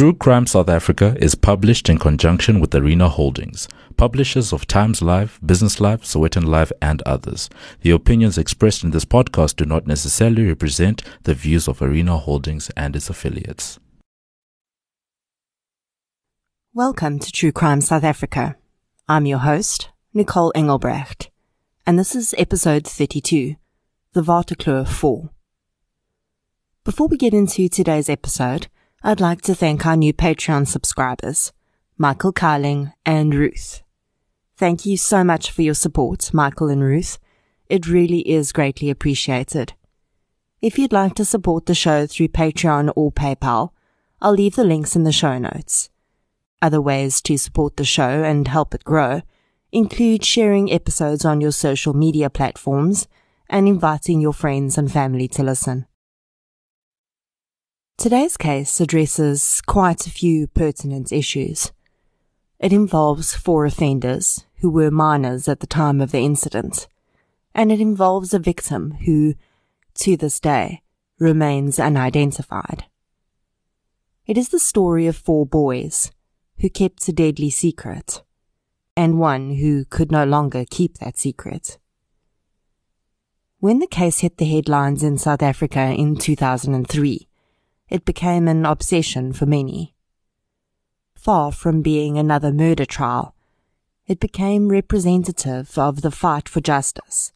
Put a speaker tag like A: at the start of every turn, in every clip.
A: True Crime South Africa is published in conjunction with Arena Holdings, publishers of Times Live, Business Live, Sowetan Live, and others. The opinions expressed in this podcast do not necessarily represent the views of Arena Holdings and its affiliates.
B: Welcome to True Crime South Africa. I'm your host, Nicole Engelbrecht, and this is episode 32, The Waterkloof 4. Before we get into today's episode, I'd like to thank our new Patreon subscribers, Michael Carling and Ruth. Thank you so much for your support, Michael and Ruth. It really is greatly appreciated. If you'd like to support the show through Patreon or PayPal, I'll leave the links in the show notes. Other ways to support the show and help it grow include sharing episodes on your social media platforms and inviting your friends and family to listen. Today's case addresses quite a few pertinent issues. It involves four offenders who were minors at the time of the incident, and it involves a victim who, to this day, remains unidentified. It is the story of four boys who kept a deadly secret, and one who could no longer keep that secret. When the case hit the headlines in South Africa in 2003, it became an obsession for many. Far from being another murder trial, it became representative of the fight for justice,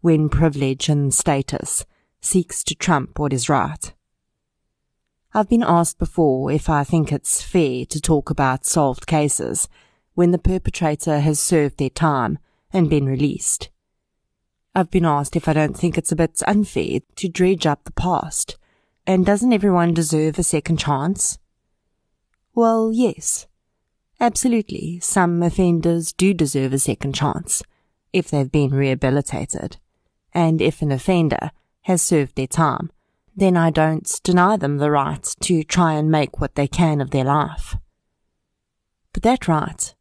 B: when privilege and status seeks to trump what is right. I've been asked before if I think it's fair to talk about solved cases when the perpetrator has served their time and been released. I've been asked if I don't think it's a bit unfair to dredge up the past and doesn't everyone deserve a second chance? Well, yes. Absolutely, some offenders do deserve a second chance if they've been rehabilitated. And if an offender has served their time, then I don't deny them the right to try and make what they can of their life. But that right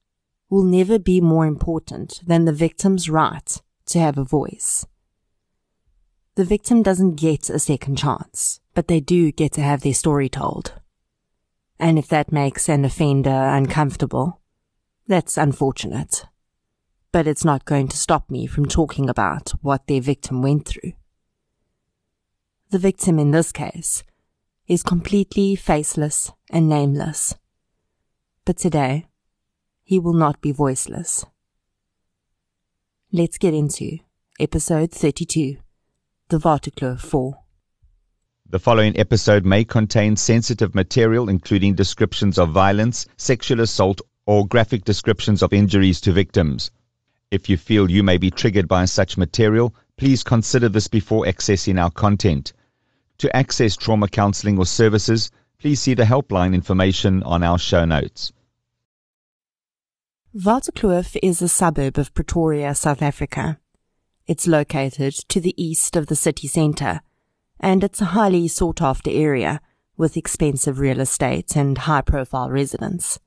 B: will never be more important than the victim's right to have a voice. The victim doesn't get a second chance but they do get to have their story told. And if that makes an offender uncomfortable, that's unfortunate. But it's not going to stop me from talking about what their victim went through. The victim in this case is completely faceless and nameless. But today, he will not be voiceless. Let's get into episode 32, The Waterkloof 4.
C: The following episode may contain sensitive material, including descriptions of violence, sexual assault, or graphic descriptions of injuries to victims. If you feel you may be triggered by such material, please consider this before accessing our content. To access trauma counseling or services, please see the helpline information on our show notes.
B: Waterkloof is a suburb of Pretoria, South Africa. It's located to the east of the city centre and it's a highly sought after area with expensive real estate and high profile residents.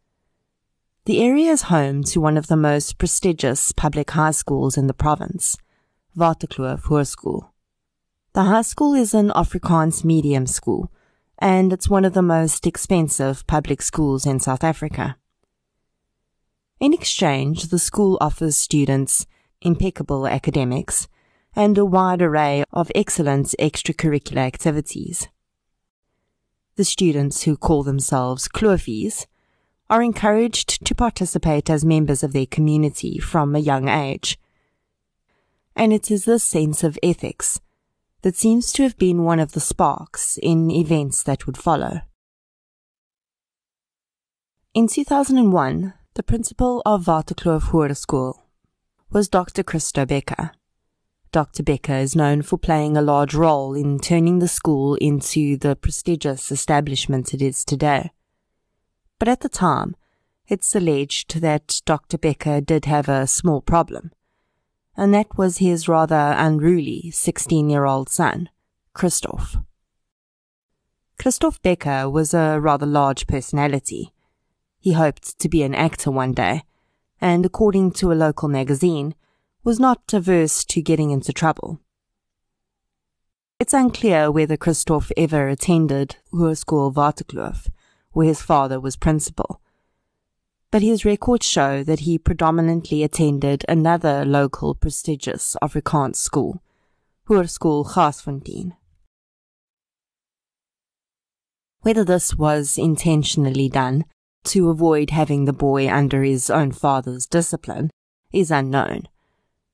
B: The area is home to one of the most prestigious public high schools in the province, Waterkloof Hoërskool. The high school is an Afrikaans medium school, and it's one of the most expensive public schools in South Africa. In exchange, the school offers students impeccable academics and a wide array of excellent extracurricular activities. The students who call themselves Kloofies are encouraged to participate as members of their community from a young age. And it is this sense of ethics that seems to have been one of the sparks in events that would follow. In 2001, the principal of Waterkloof Hoërskool was Dr. Christo Becker. Dr. Becker is known for playing a large role in turning the school into the prestigious establishment it is today. But at the time, it's alleged that Dr. Becker did have a small problem, and that was his rather unruly 16 year old son, Christoph. Christoph Becker was a rather large personality. He hoped to be an actor one day, and according to a local magazine, was not averse to getting into trouble. It's unclear whether Christoph ever attended Hoërskool Waterkloof, where his father was principal. But his records show that he predominantly attended another local prestigious Afrikaans school, Hoërskool Garsfontein. Whether this was intentionally done to avoid having the boy under his own father's discipline is unknown,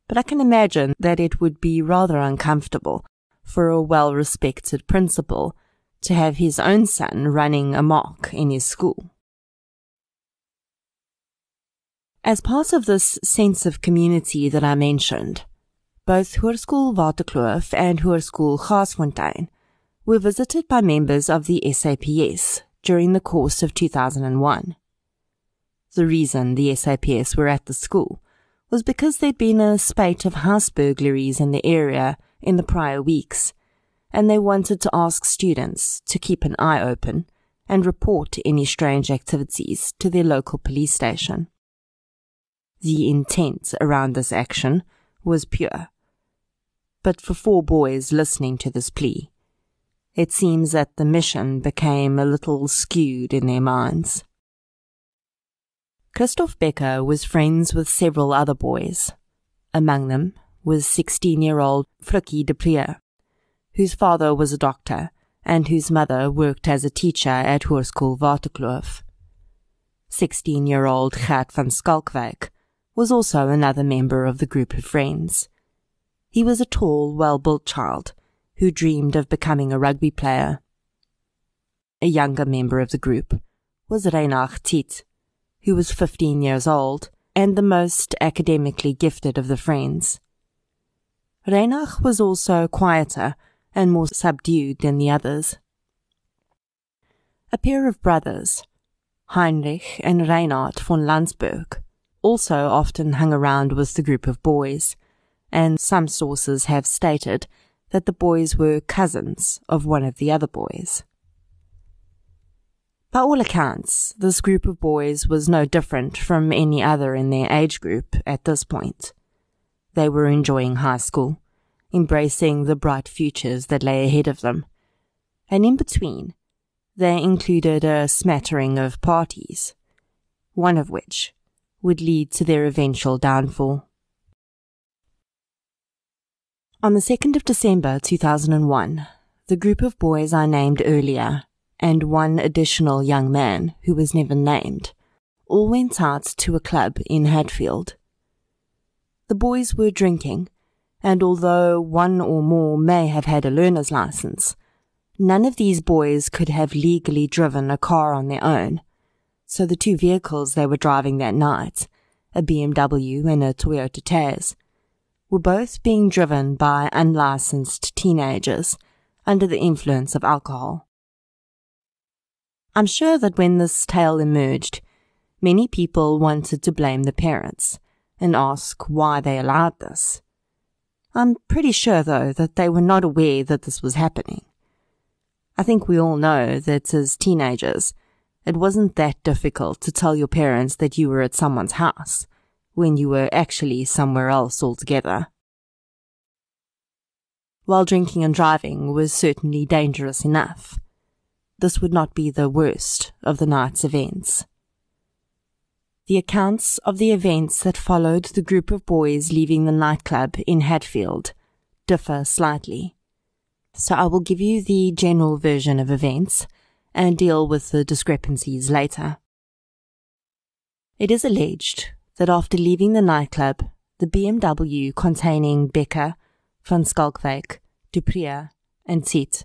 B: but I can imagine that it would be rather uncomfortable for a well respected principal to have his own son running amok in his school. As part of this sense of community that I mentioned, both Hoërskool Waterkloof and Hoërskool Garsfontein were visited by members of the SAPS during the course of 2001. The reason the SAPS were at the school was because there'd been a spate of house burglaries in the area in the prior weeks, and they wanted to ask students to keep an eye open and report any strange activities to their local police station. The intent around this action was pure. But for four boys listening to this plea, it seems that the mission became a little skewed in their minds. Christoph Becker was friends with several other boys. Among them was 16 year old Frikkie du Preez, whose father was a doctor and whose mother worked as a teacher at Hoërskool Waterkloof. 16 year old Gert van Schalkwyk was also another member of the group of friends. He was a tall, well built child who dreamed of becoming a rugby player. A younger member of the group was Reinach Tiedt, who was 15 years old and the most academically gifted of the friends. Reinach was also quieter and more subdued than the others. A pair of brothers, Heinrich and Reinhard von Landsberg, also often hung around with the group of boys, and some sources have stated that the boys were cousins of one of the other boys. By all accounts, this group of boys was no different from any other in their age group at this point. They were enjoying high school, embracing the bright futures that lay ahead of them. And in between, they included a smattering of parties, one of which would lead to their eventual downfall. On the 2nd of December 2001, the group of boys I named earlier, and one additional young man who was never named, all went out to a club in Hatfield. The boys were drinking, and although one or more may have had a learner's license, none of these boys could have legally driven a car on their own. So the two vehicles they were driving that night, a BMW and a Toyota Tazz, were both being driven by unlicensed teenagers under the influence of alcohol. I'm sure that when this tale emerged, many people wanted to blame the parents and ask why they allowed this. I'm pretty sure, though, that they were not aware that this was happening. I think we all know that as teenagers, it wasn't that difficult to tell your parents that you were at someone's house when you were actually somewhere else altogether. While drinking and driving was certainly dangerous enough, this would not be the worst of the night's events. The accounts of the events that followed the group of boys leaving the nightclub in Hatfield differ slightly. So I will give you the general version of events and deal with the discrepancies later. It is alleged that after leaving the nightclub, the BMW containing Becker, van Schalkwyk, du Preez, and Tiedt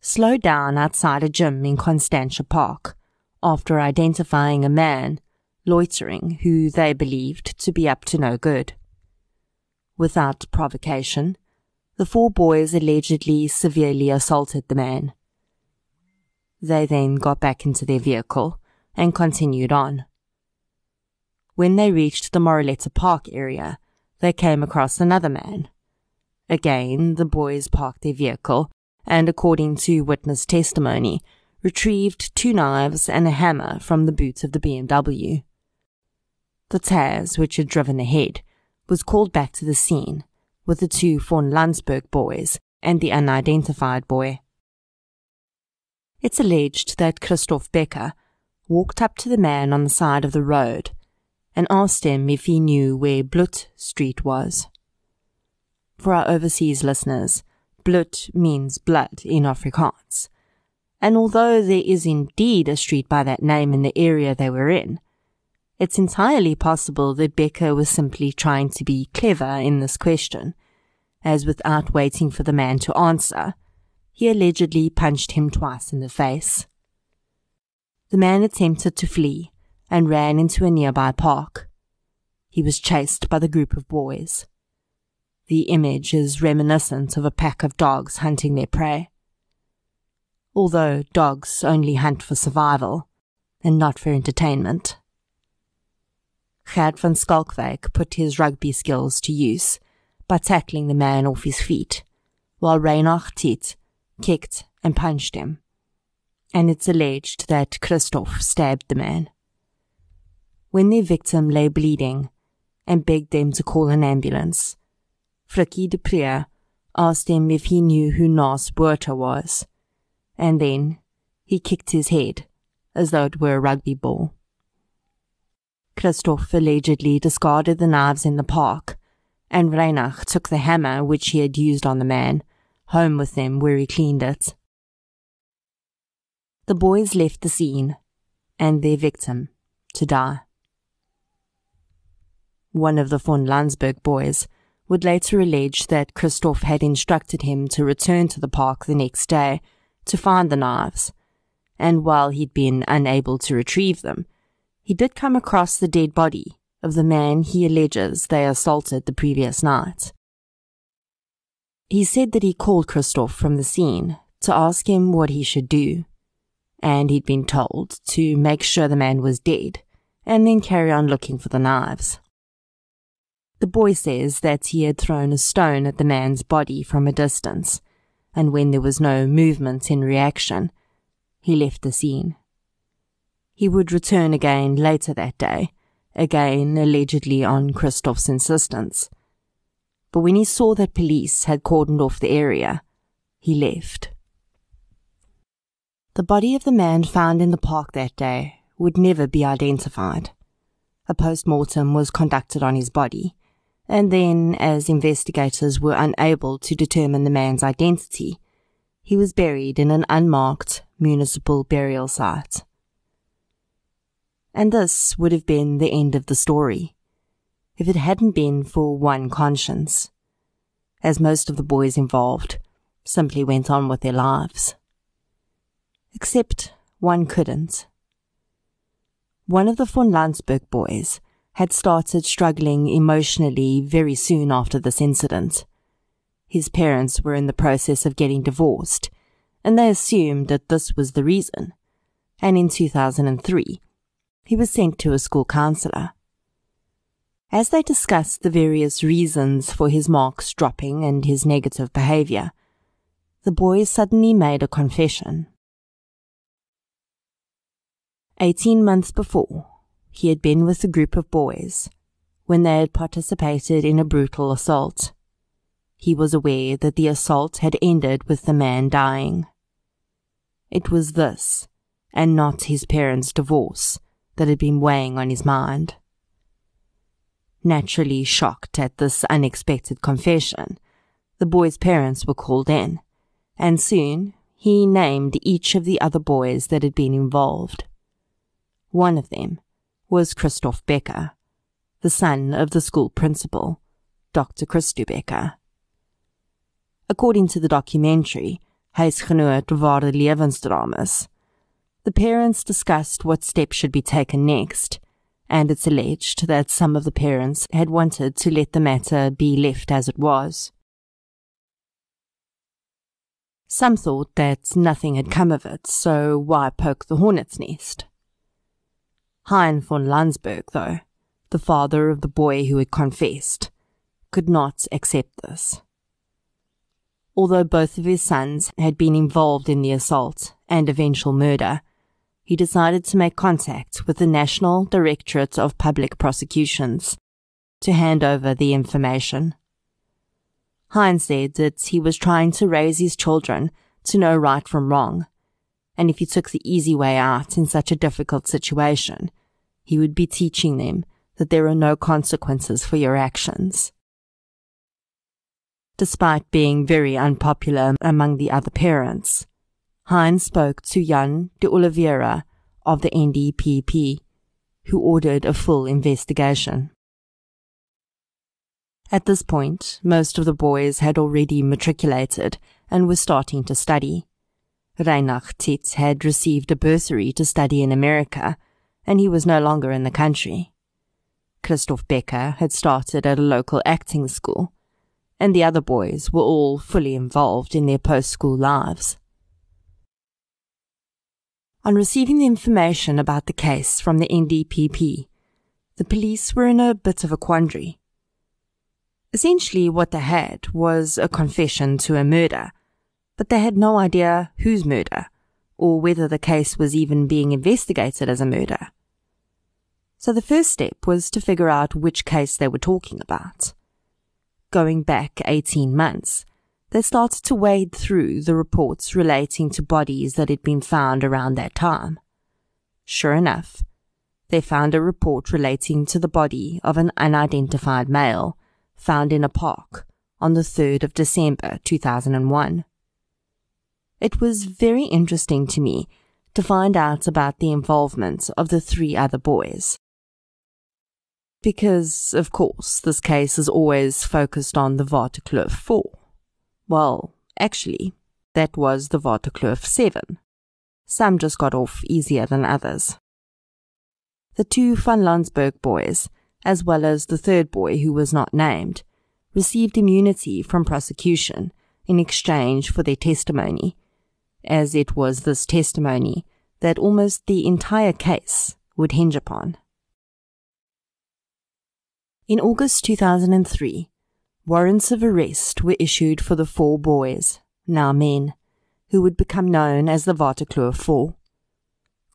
B: slowed down outside a gym in Constantia Park after identifying a man loitering who they believed to be up to no good. Without provocation, the four boys allegedly severely assaulted the man. They then got back into their vehicle and continued on. When they reached the Moreleta Park area, they came across another man. Again, the boys parked their vehicle and, according to witness testimony, retrieved two knives and a hammer from the boot of the BMW. The Tazz, which had driven ahead, was called back to the scene with the two von Landsberg boys and the unidentified boy. It's alleged that Christoph Becker walked up to the man on the side of the road and asked him if he knew where Bloed Street was. For our overseas listeners, Bloed means blood in Afrikaans. And although there is indeed a street by that name in the area they were in, it's entirely possible that Becker was simply trying to be clever in this question, as without waiting for the man to answer, he allegedly punched him twice in the face. The man attempted to flee and ran into a nearby park. He was chased by the group of boys. The image is reminiscent of a pack of dogs hunting their prey. Although dogs only hunt for survival and not for entertainment. Gert van Schalkwyk put his rugby skills to use by tackling the man off his feet, while Reinach Tiedt kicked and punched him. And it's alleged that Christoph stabbed the man. When their victim lay bleeding and begged them to call an ambulance, Frikkie du Preez asked him if he knew who Naas Botha was, and then he kicked his head as though it were a rugby ball. Christoph allegedly discarded the knives in the park, and Reinach took the hammer which he had used on the man home with him where he cleaned it. The boys left the scene, and their victim, to die. One of the von Landsberg boys would later allege that Christoph had instructed him to return to the park the next day to find the knives, and while he'd been unable to retrieve them, he did come across the dead body of the man he alleges they assaulted the previous night. He said that he called Christoph from the scene to ask him what he should do, and he'd been told to make sure the man was dead and then carry on looking for the knives. The boy says that he had thrown a stone at the man's body from a distance, and when there was no movement in reaction, he left the scene. He would return again later that day, again allegedly on Christoph's insistence. But when he saw that police had cordoned off the area, he left. The body of the man found in the park that day would never be identified. A post-mortem was conducted on his body, and then, as investigators were unable to determine the man's identity, he was buried in an unmarked municipal burial site and this would have been the end of the story, if it hadn't been for one conscience, as most of the boys involved simply went on with their lives. Except one couldn't. One of the von Landsberg boys had started struggling emotionally very soon after this incident. His parents were in the process of getting divorced, and they assumed that this was the reason. And in 2003, he was sent to a school counselor. As they discussed the various reasons for his marks dropping and his negative behavior, the boy suddenly made a confession. Eighteen months before, he had been with a group of boys when they had participated in a brutal assault. He was aware that the assault had ended with the man dying. It was this, and not his parents' divorce, that had been weighing on his mind. Naturally shocked at this unexpected confession, the boy's parents were called in, and soon he named each of the other boys that had been involved. One of them was Christoph Becker, the son of the school principal, Dr. Christo Becker. According to the documentary, Huisgenoot Ware Levensdramas, the parents discussed what steps should be taken next, and it's alleged that some of the parents had wanted to let the matter be left as it was. Some thought that nothing had come of it, so why poke the hornet's nest? Hein von Landsberg, though, the father of the boy who had confessed, could not accept this. Although both of his sons had been involved in the assault and eventual murder, he decided to make contact with the National Directorate of Public Prosecutions to hand over the information. Hein said that he was trying to raise his children to know right from wrong, and if he took the easy way out in such a difficult situation, he would be teaching them that there are no consequences for your actions. Despite being very unpopular among the other parents, Hein spoke to Jan de Oliveira of the NDPP, who ordered a full investigation. At this point, most of the boys had already matriculated and were starting to study. Reinach Tiedt had received a bursary to study in America, and he was no longer in the country. Christoph Becker had started at a local acting school, and the other boys were all fully involved in their post-school lives. On receiving the information about the case from the NDPP, the police were in a bit of a quandary. Essentially, what they had was a confession to a murder but they had no idea whose murder, or whether the case was even being investigated as a murder. So the first step was to figure out which case they were talking about. Going back 18 months, they started to wade through the reports relating to bodies that had been found around that time. Sure enough, they found a report relating to the body of an unidentified male found in a park on the 3rd of December 2001. It was very interesting to me to find out about the involvement of the three other boys. Because, of course, this case is always focused on the Waterkloof 4. Well, actually, that was the Waterkloof 7. Some just got off easier than others. The two von Landsberg boys, as well as the third boy who was not named, received immunity from prosecution in exchange for their testimony as it was this testimony that almost the entire case would hinge upon. In August 2003, warrants of arrest were issued for the four boys, now men, who would become known as the Waterkloof Four.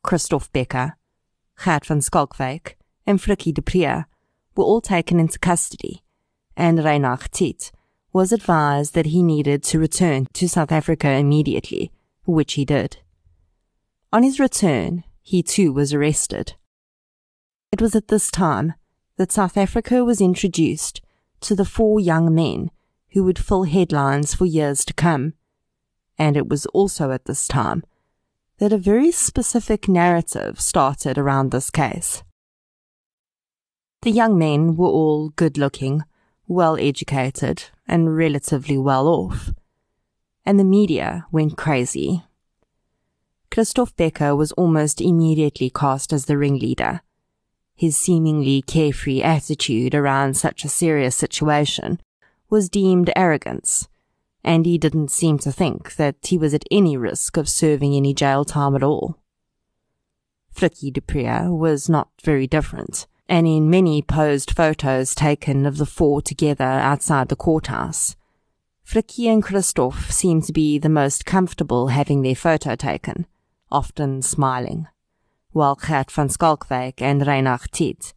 B: Christoph Becker, Gert van Schalkwyk, and Frikkie du Preez were all taken into custody, and Reinach Tiedt was advised that he needed to return to South Africa immediately which he did. On his return, he too was arrested. It was at this time that South Africa was introduced to the four young men who would fill headlines for years to come. And it was also at this time that a very specific narrative started around this case. The young men were all good looking, well educated, and relatively well off and the media went crazy. Christoph Becker was almost immediately cast as the ringleader. His seemingly carefree attitude around such a serious situation was deemed arrogance, and he didn't seem to think that he was at any risk of serving any jail time at all. Du Preez was not very different, and in many posed photos taken of the four together outside the courthouse, Frikkie and Christoph seem to be the most comfortable having their photo taken, often smiling, while Gert van Schalkwyk and Reinach Tiedt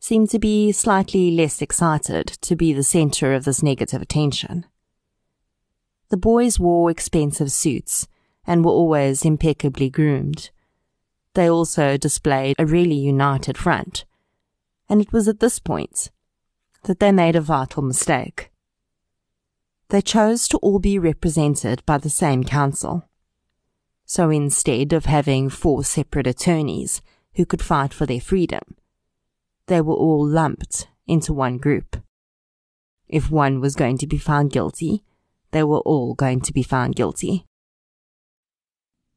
B: seem to be slightly less excited to be the center of this negative attention. The boys wore expensive suits and were always impeccably groomed. They also displayed a really united front, and it was at this point that they made a vital mistake they chose to all be represented by the same counsel. So instead of having four separate attorneys who could fight for their freedom, they were all lumped into one group. If one was going to be found guilty, they were all going to be found guilty.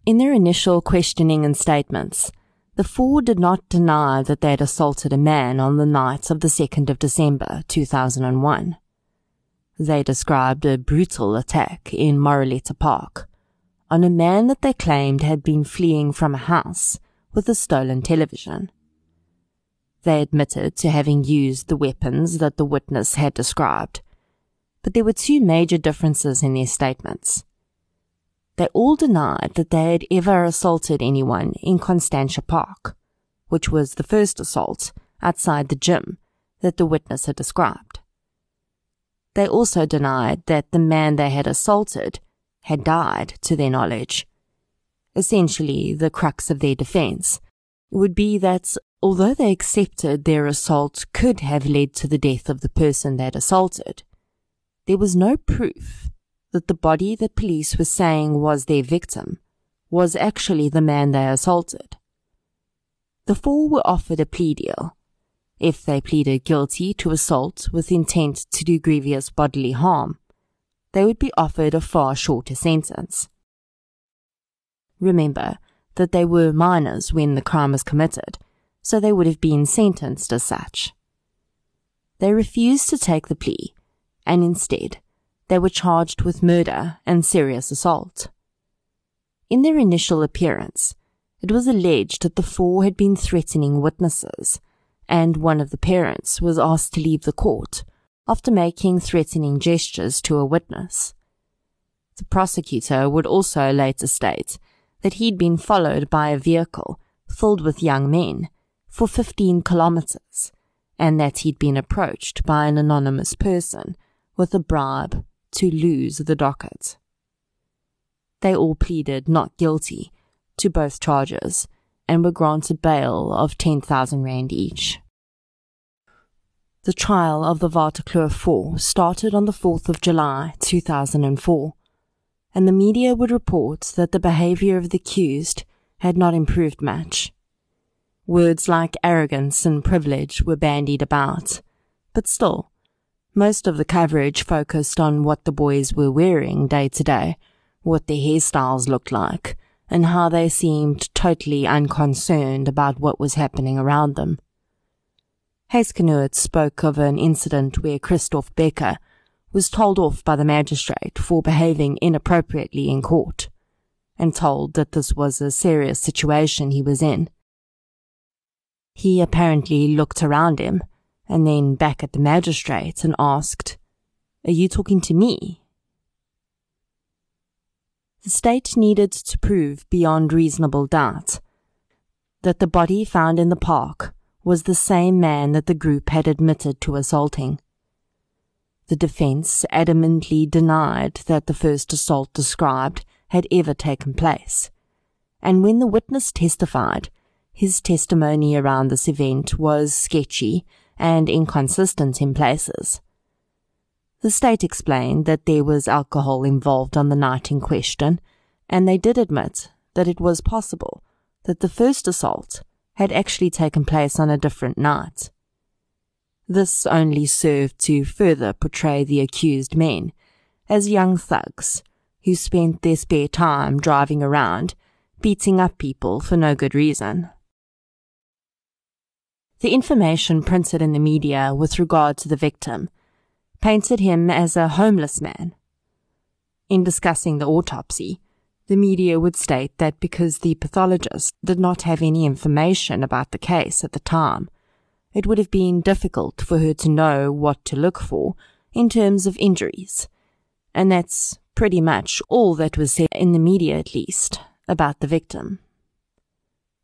B: In their initial questioning and statements, the four did not deny that they had assaulted a man on the night of the 2nd of December 2001. They described a brutal attack in Moreleta Park on a man that they claimed had been fleeing from a house with a stolen television. They admitted to having used the weapons that the witness had described, but there were two major differences in their statements. They all denied that they had ever assaulted anyone in Constantia Park, which was the first assault outside the gym that the witness had described. They also denied that the man they had assaulted had died to their knowledge. essentially the crux of their defense, would be that although they accepted their assault could have led to the death of the person they'd assaulted, there was no proof that the body that police were saying was their victim was actually the man they assaulted. The four were offered a plea deal. If they pleaded guilty to assault with intent to do grievous bodily harm, they would be offered a far shorter sentence. Remember that they were minors when the crime was committed, so they would have been sentenced as such. They refused to take the plea, and instead, they were charged with murder and serious assault. In their initial appearance, it was alleged that the four had been threatening witnesses, and one of the parents was asked to leave the court after making threatening gestures to a witness. The prosecutor would also later state that he'd been followed by a vehicle filled with young men for 15 kilometers, and that he'd been approached by an anonymous person with a bribe to lose the docket. They all pleaded not guilty to both charges and were granted bail of 10,000 rand each. The trial of the Waterkloof 4 started on the 4th of July 2004, and the media would report that the behavior of the accused had not improved much. Words like arrogance and privilege were bandied about, but still, most of the coverage focused on what the boys were wearing day to day what their hairstyles looked like, and how they seemed totally unconcerned about what was happening around them. Huisgenoot spoke of an incident where Christoph Becker was told off by the magistrate for behaving inappropriately in court, and told that this was a serious situation he was in. He apparently looked around him and then back at the magistrate and asked, Are you talking to me? the state needed to prove beyond reasonable doubt that the body found in the park was the same man that the group had admitted to assaulting. The defense adamantly denied that the first assault described had ever taken place, and when the witness testified, his testimony around this event was sketchy and inconsistent in places. The state explained that there was alcohol involved on the night in question, and they did admit that it was possible that the first assault had actually taken place on a different night. This only served to further portray the accused men as young thugs who spent their spare time driving around, beating up people for no good reason. The information printed in the media with regard to the victim painted him as a homeless man. In discussing the autopsy, the media would state that because the pathologist did not have any information about the case at the time, it would have been difficult for her to know what to look for in terms of injuries. And that's pretty much all that was said in the media, at least, about the victim.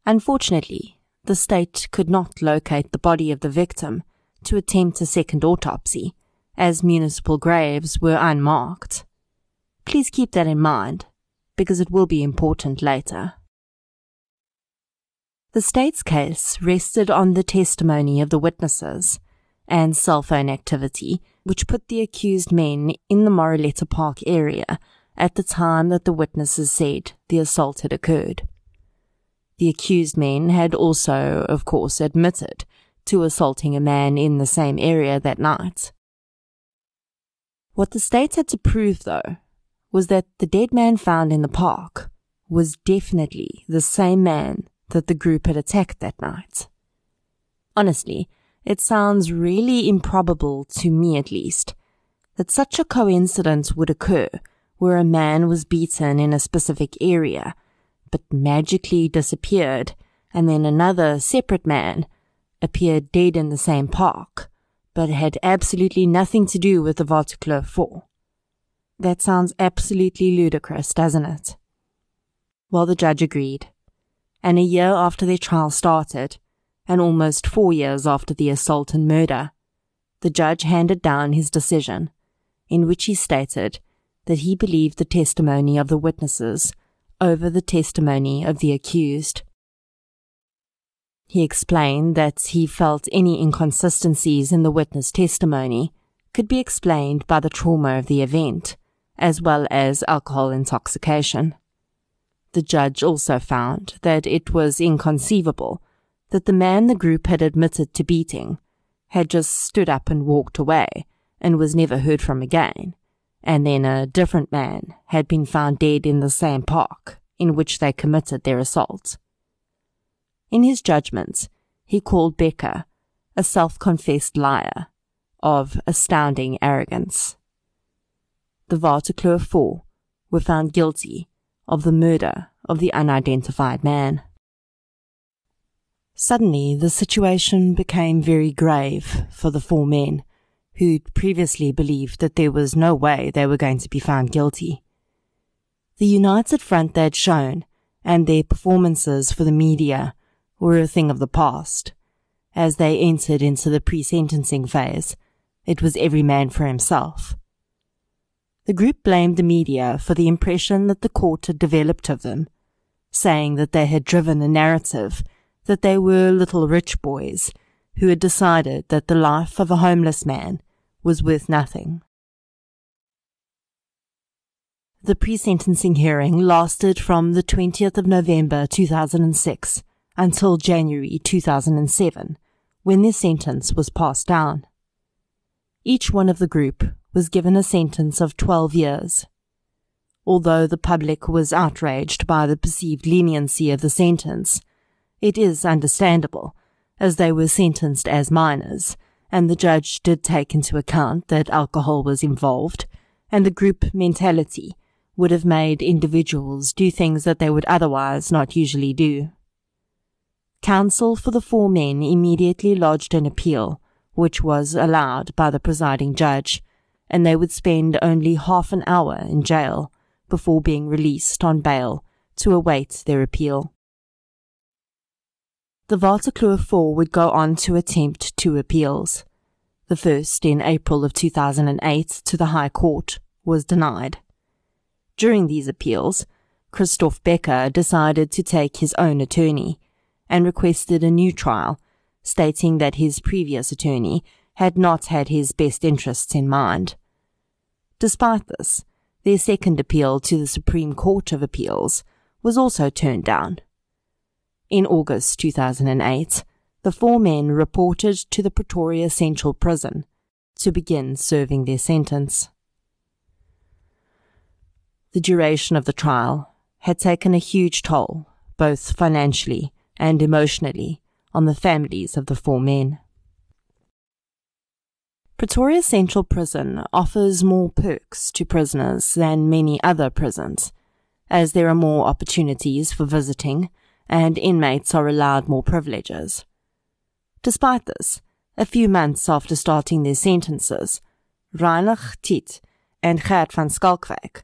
B: Unfortunately, the state could not locate the body of the victim to attempt a second autopsy as municipal graves were unmarked. Please keep that in mind, because it will be important later. The state's case rested on the testimony of the witnesses and cell phone activity, which put the accused men in the Moreleta Park area at the time that the witnesses said the assault had occurred. The accused men had also, of course, admitted to assaulting a man in the same area that night. What the state had to prove, though, was that the dead man found in the park was definitely the same man that the group had attacked that night. Honestly, it sounds really improbable to me at least that such a coincidence would occur where a man was beaten in a specific area, but magically disappeared, and then another separate man appeared dead in the same park but had absolutely nothing to do with the Waterkloof 4. That sounds absolutely ludicrous, doesn't it? Well, the judge agreed. And a year after their trial started, and almost four years after the assault and murder, the judge handed down his decision, in which he stated that he believed the testimony of the witnesses over the testimony of the accused. He explained that he felt any inconsistencies in the witness testimony could be explained by the trauma of the event, as well as alcohol intoxication. The judge also found that it was inconceivable that the man the group had admitted to beating had just stood up and walked away and was never heard from again, and then a different man had been found dead in the same park in which they committed their assault. In his judgment, he called Becker a self confessed liar of astounding arrogance. The Waterkloof Four were found guilty of the murder of the unidentified man. Suddenly, the situation became very grave for the four men who'd previously believed that there was no way they were going to be found guilty. The united front they'd shown and their performances for the media were a thing of the past. As they entered into the pre-sentencing phase, it was every man for himself. The group blamed the media for the impression that the court had developed of them, saying that they had driven a narrative that they were little rich boys who had decided that the life of a homeless man was worth nothing. The pre-sentencing hearing lasted from the 20th of November 2006 until January 2007, when their sentence was passed down. Each one of the group was given a sentence of 12 years. Although the public was outraged by the perceived leniency of the sentence, it is understandable, as they were sentenced as minors and the judge did take into account that alcohol was involved, and the group mentality would have made individuals do things that they would otherwise not usually do. Counsel for the four men immediately lodged an appeal, which was allowed by the presiding judge, and they would spend only half an hour in jail before being released on bail to await their appeal. The Waterkloof Four would go on to attempt two appeals. The first, in April of 2008, to the High Court, was denied. During these appeals, Christoph Becker decided to take his own attorney and requested a new trial, stating that his previous attorney had not had his best interests in mind. Despite this, their second appeal to the Supreme Court of Appeals was also turned down. In August 2008, the four men reported to the Pretoria Central Prison to begin serving their sentence. The duration of the trial had taken a huge toll, both financially and emotionally, on the families of the four men. Pretoria Central Prison offers more perks to prisoners than many other prisons, as there are more opportunities for visiting and inmates are allowed more privileges. Despite this, a few months after starting their sentences, Reinach Tiedt and Gert van Schalkwyk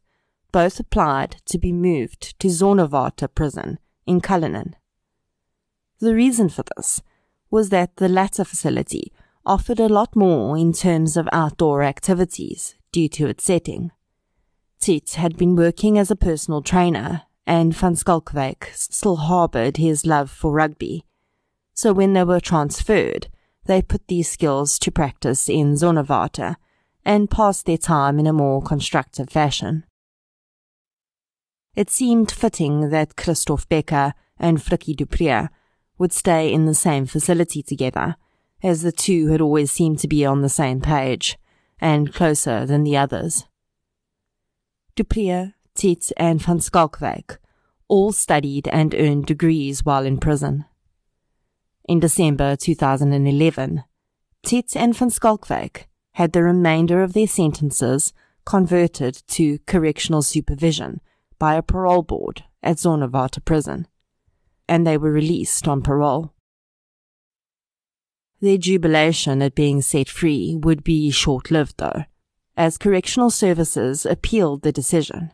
B: both applied to be moved to Zonderwater prison in Cullinan. The reason for this was that the latter facility offered a lot more in terms of outdoor activities due to its setting. Tiedt had been working as a personal trainer and Van Schalkwyk still harbored his love for rugby. So when they were transferred, they put these skills to practice in Zonderwater and passed their time in a more constructive fashion. It seemed fitting that Christoph Becker and Frikkie du would stay in the same facility together, as the two had always seemed to be on the same page, and closer than the others. Du Preez Tiedt and van Schalkwyk all studied and earned degrees while in prison. In December 2011, Tiedt and van Schalkwyk had the remainder of their sentences converted to correctional supervision by a parole board at Zonderwater prison, and they were released on parole. Their jubilation at being set free would be short lived, though, as correctional services appealed the decision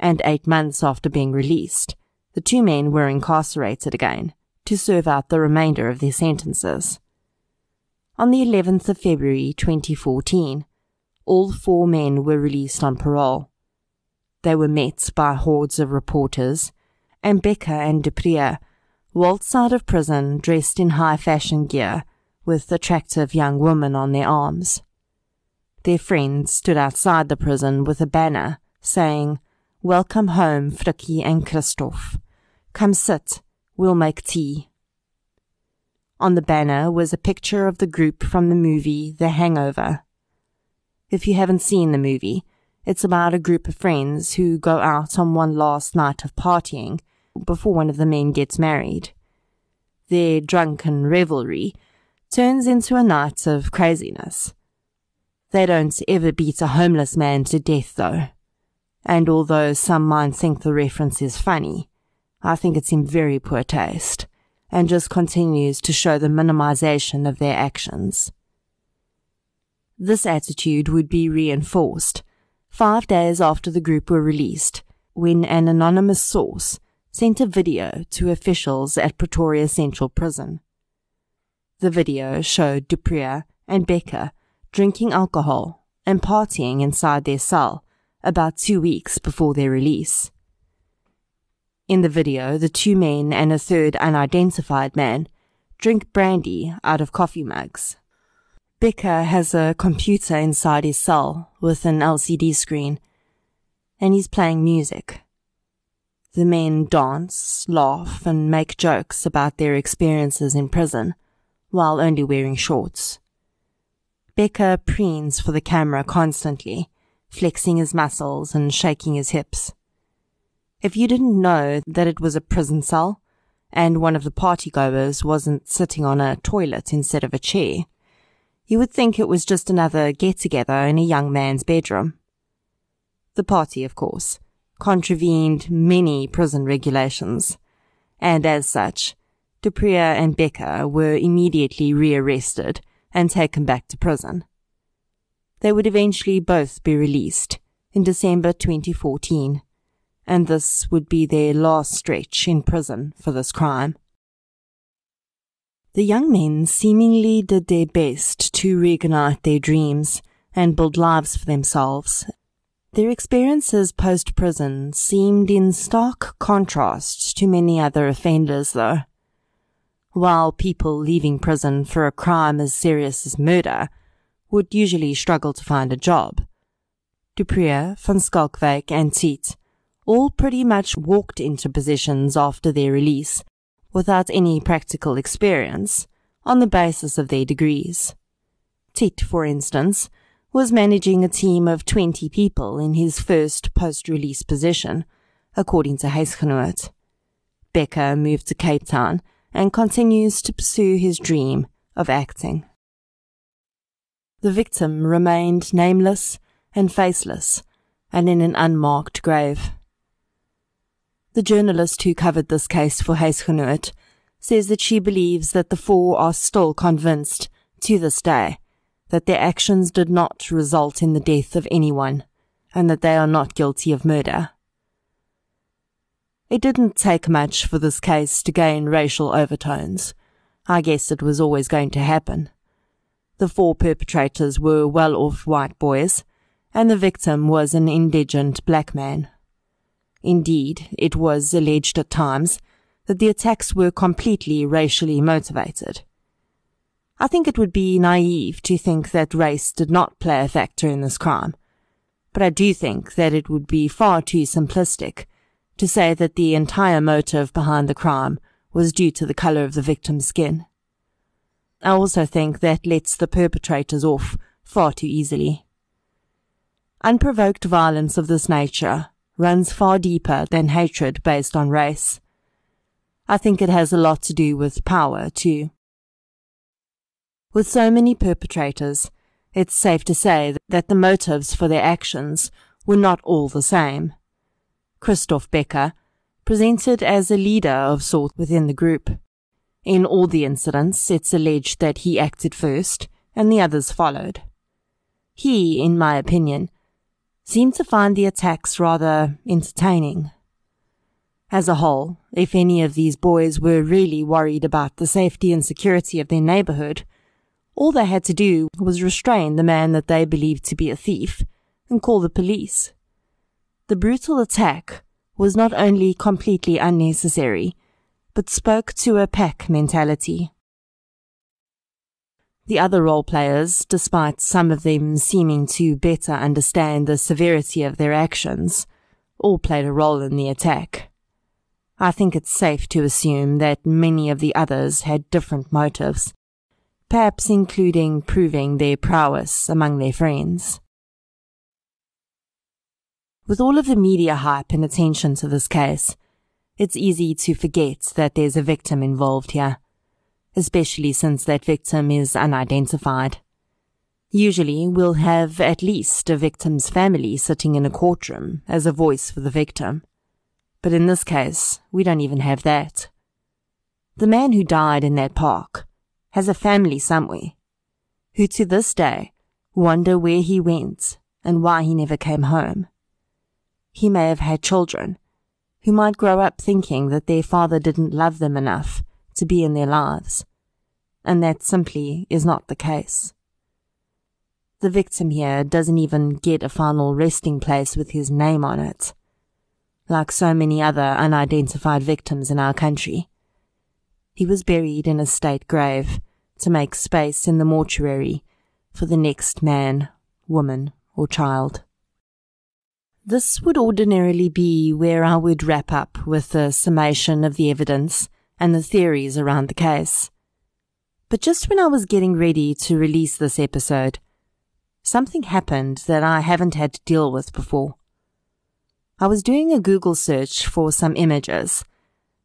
B: and eight months after being released, the two men were incarcerated again to serve out the remainder of their sentences. On the 11th of February 2014, all four men were released on parole. They were met by hordes of reporters and Becker and du Preez waltzed out of prison dressed in high fashion gear with attractive young women on their arms. Their friends stood outside the prison with a banner saying, Welcome home, Frikkie and Christoph. Come sit, we'll make tea. On the banner was a picture of the group from the movie The Hangover. If you haven't seen the movie, it's about a group of friends who go out on one last night of partying before one of the men gets married. Their drunken revelry turns into a night of craziness. They don't ever beat a homeless man to death, though. And although some might think the reference is funny, I think it's in very poor taste and just continues to show the minimization of their actions. This attitude would be reinforced five days after the group were released when an anonymous source sent a video to officials at Pretoria Central Prison. The video showed du Preez and Becker drinking alcohol and partying inside their cell about two weeks before their release. In the video, the two men and a third unidentified man drink brandy out of coffee mugs. Becker has a computer inside his cell with an LCD screen, and he's playing music. The men dance, laugh, and make jokes about their experiences in prison, while only wearing shorts. Becker preens for the camera constantly, flexing his muscles and shaking his hips. If you didn't know that it was a prison cell, and one of the partygoers wasn't sitting on a toilet instead of a chair, you would think it was just another get-together in a young man's bedroom. The party, of course, contravened many prison regulations, and as such, Du Preez and Becker were immediately rearrested and taken back to prison. They would eventually both be released in December 2014, and this would be their last stretch in prison for this crime. The young men seemingly did their best to reignite their dreams and build lives for themselves their experiences post prison seemed in stark contrast to many other offenders, though. While people leaving prison for a crime as serious as murder would usually struggle to find a job, du Preez, van Schalkwyk, and Tiedt all pretty much walked into positions after their release without any practical experience on the basis of their degrees. Tiedt, for instance, was managing a team of 20 people in his first post-release position, according to Huisgenoot. Becker moved to Cape Town and continues to pursue his dream of acting. The victim remained nameless and faceless and in an unmarked grave. The journalist who covered this case for Huisgenoot says that she believes that the four are still convinced, to this day, that their actions did not result in the death of anyone, and that they are not guilty of murder. It didn't take much for this case to gain racial overtones. I guess it was always going to happen. The four perpetrators were well off white boys, and the victim was an indigent black man. Indeed, it was alleged at times that the attacks were completely racially motivated. I think it would be naive to think that race did not play a factor in this crime, but I do think that it would be far too simplistic to say that the entire motive behind the crime was due to the color of the victim's skin. I also think that lets the perpetrators off far too easily. Unprovoked violence of this nature runs far deeper than hatred based on race. I think it has a lot to do with power, too. With so many perpetrators, it's safe to say that the motives for their actions were not all the same. Christoph Becker presented as a leader of sort within the group. In all the incidents, it's alleged that he acted first and the others followed. He, in my opinion, seemed to find the attacks rather entertaining. As a whole, if any of these boys were really worried about the safety and security of their neighborhood, all they had to do was restrain the man that they believed to be a thief and call the police. The brutal attack was not only completely unnecessary, but spoke to a pack mentality. The other role players, despite some of them seeming to better understand the severity of their actions, all played a role in the attack. I think it's safe to assume that many of the others had different motives, perhaps including proving their prowess among their friends. With all of the media hype and attention to this case, it's easy to forget that there's a victim involved here especially since that victim is unidentified. Usually, we'll have at least a victim's family sitting in a courtroom as a voice for the victim. But in this case, we don't even have that. The man who died in that park has a family somewhere, who to this day wonder where he went and why he never came home. He may have had children who might grow up thinking that their father didn't love them enough to be in their lives, and that simply is not the case. The victim here doesn't even get a final resting place with his name on it. Like so many other unidentified victims in our country, he was buried in a state grave to make space in the mortuary for the next man, woman, or child. This would ordinarily be where I would wrap up with a summation of the evidence and the theories around the case. But just when I was getting ready to release this episode, something happened that I haven't had to deal with before. I was doing a Google search for some images,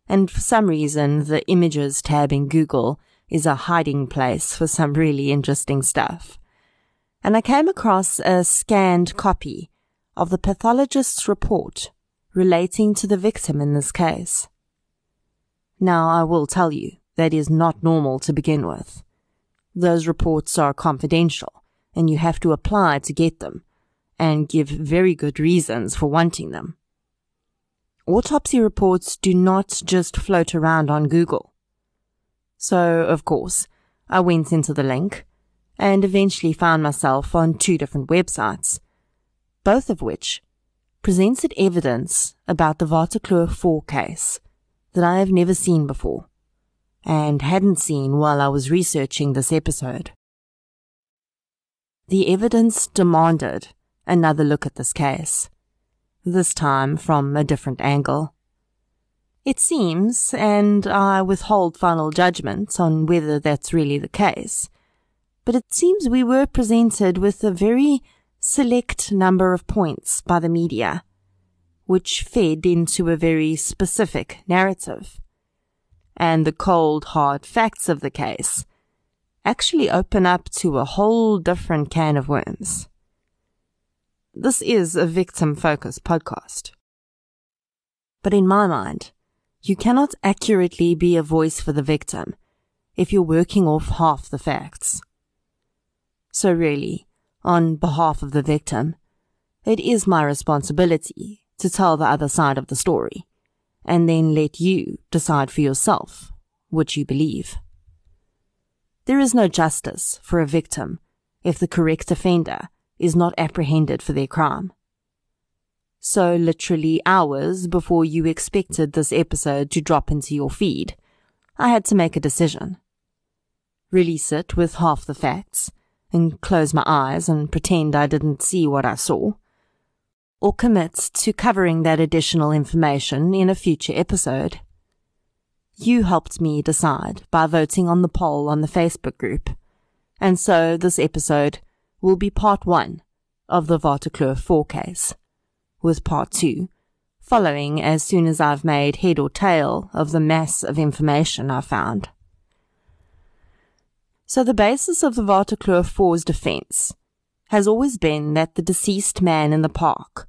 B: and for some reason, the images tab in Google is a hiding place for some really interesting stuff. And I came across a scanned copy of the pathologist's report relating to the victim in this case. Now, I will tell you, that is not normal to begin with. Those reports are confidential, and you have to apply to get them, and give very good reasons for wanting them. Autopsy reports do not just float around on Google. So, of course, I went into the link and eventually found myself on two different websites, both of which presented evidence about the Waterkloof 4 case that I have never seen before and hadn't seen while I was researching this episode. The evidence demanded another look at this case, this time from a different angle. It seems, and I withhold final judgment on whether that's really the case, but it seems we were presented with a very select number of points by the media which fed into a very specific narrative. And the cold, hard facts of the case actually open up to a whole different can of worms. This is a victim focused podcast. But in my mind, you cannot accurately be a voice for the victim if you're working off half the facts. So really, on behalf of the victim, it is my responsibility to tell the other side of the story, and then let you decide for yourself what you believe. There is no justice for a victim if the correct offender is not apprehended for their crime. So, literally hours before you expected this episode to drop into your feed, I had to make a decision. Release it with half the facts, and close my eyes and pretend I didn't see what I saw, or commits to covering that additional information in a future episode. You helped me decide by voting on the poll on the Facebook group, and so this episode will be part one of the Waterkloof 4 case, with part two following as soon as I've made head or tail of the mass of information I found. So the basis of the Waterkloof 4's defense has always been that the deceased man in the park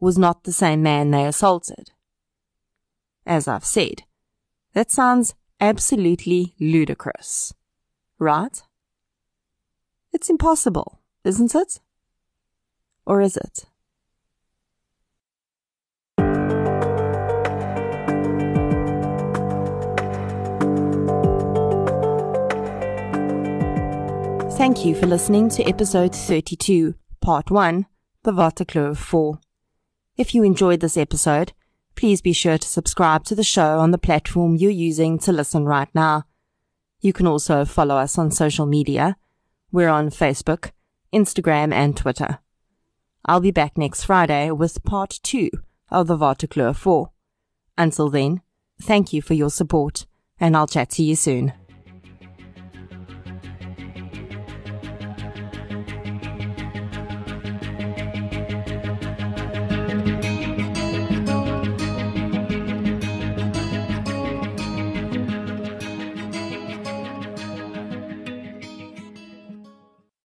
B: was not the same man they assaulted. As I've said, that sounds absolutely ludicrous, right? It's impossible, isn't it? Or is it? Thank you for listening to episode 32, part 1, The Waterkloof 4. If you enjoyed this episode, please be sure to subscribe to the show on the platform you're using to listen right now. You can also follow us on social media. We're on Facebook, Instagram, and Twitter. I'll be back next Friday with part two of the Waterkloof 4. Until then, thank you for your support, and I'll chat to you soon.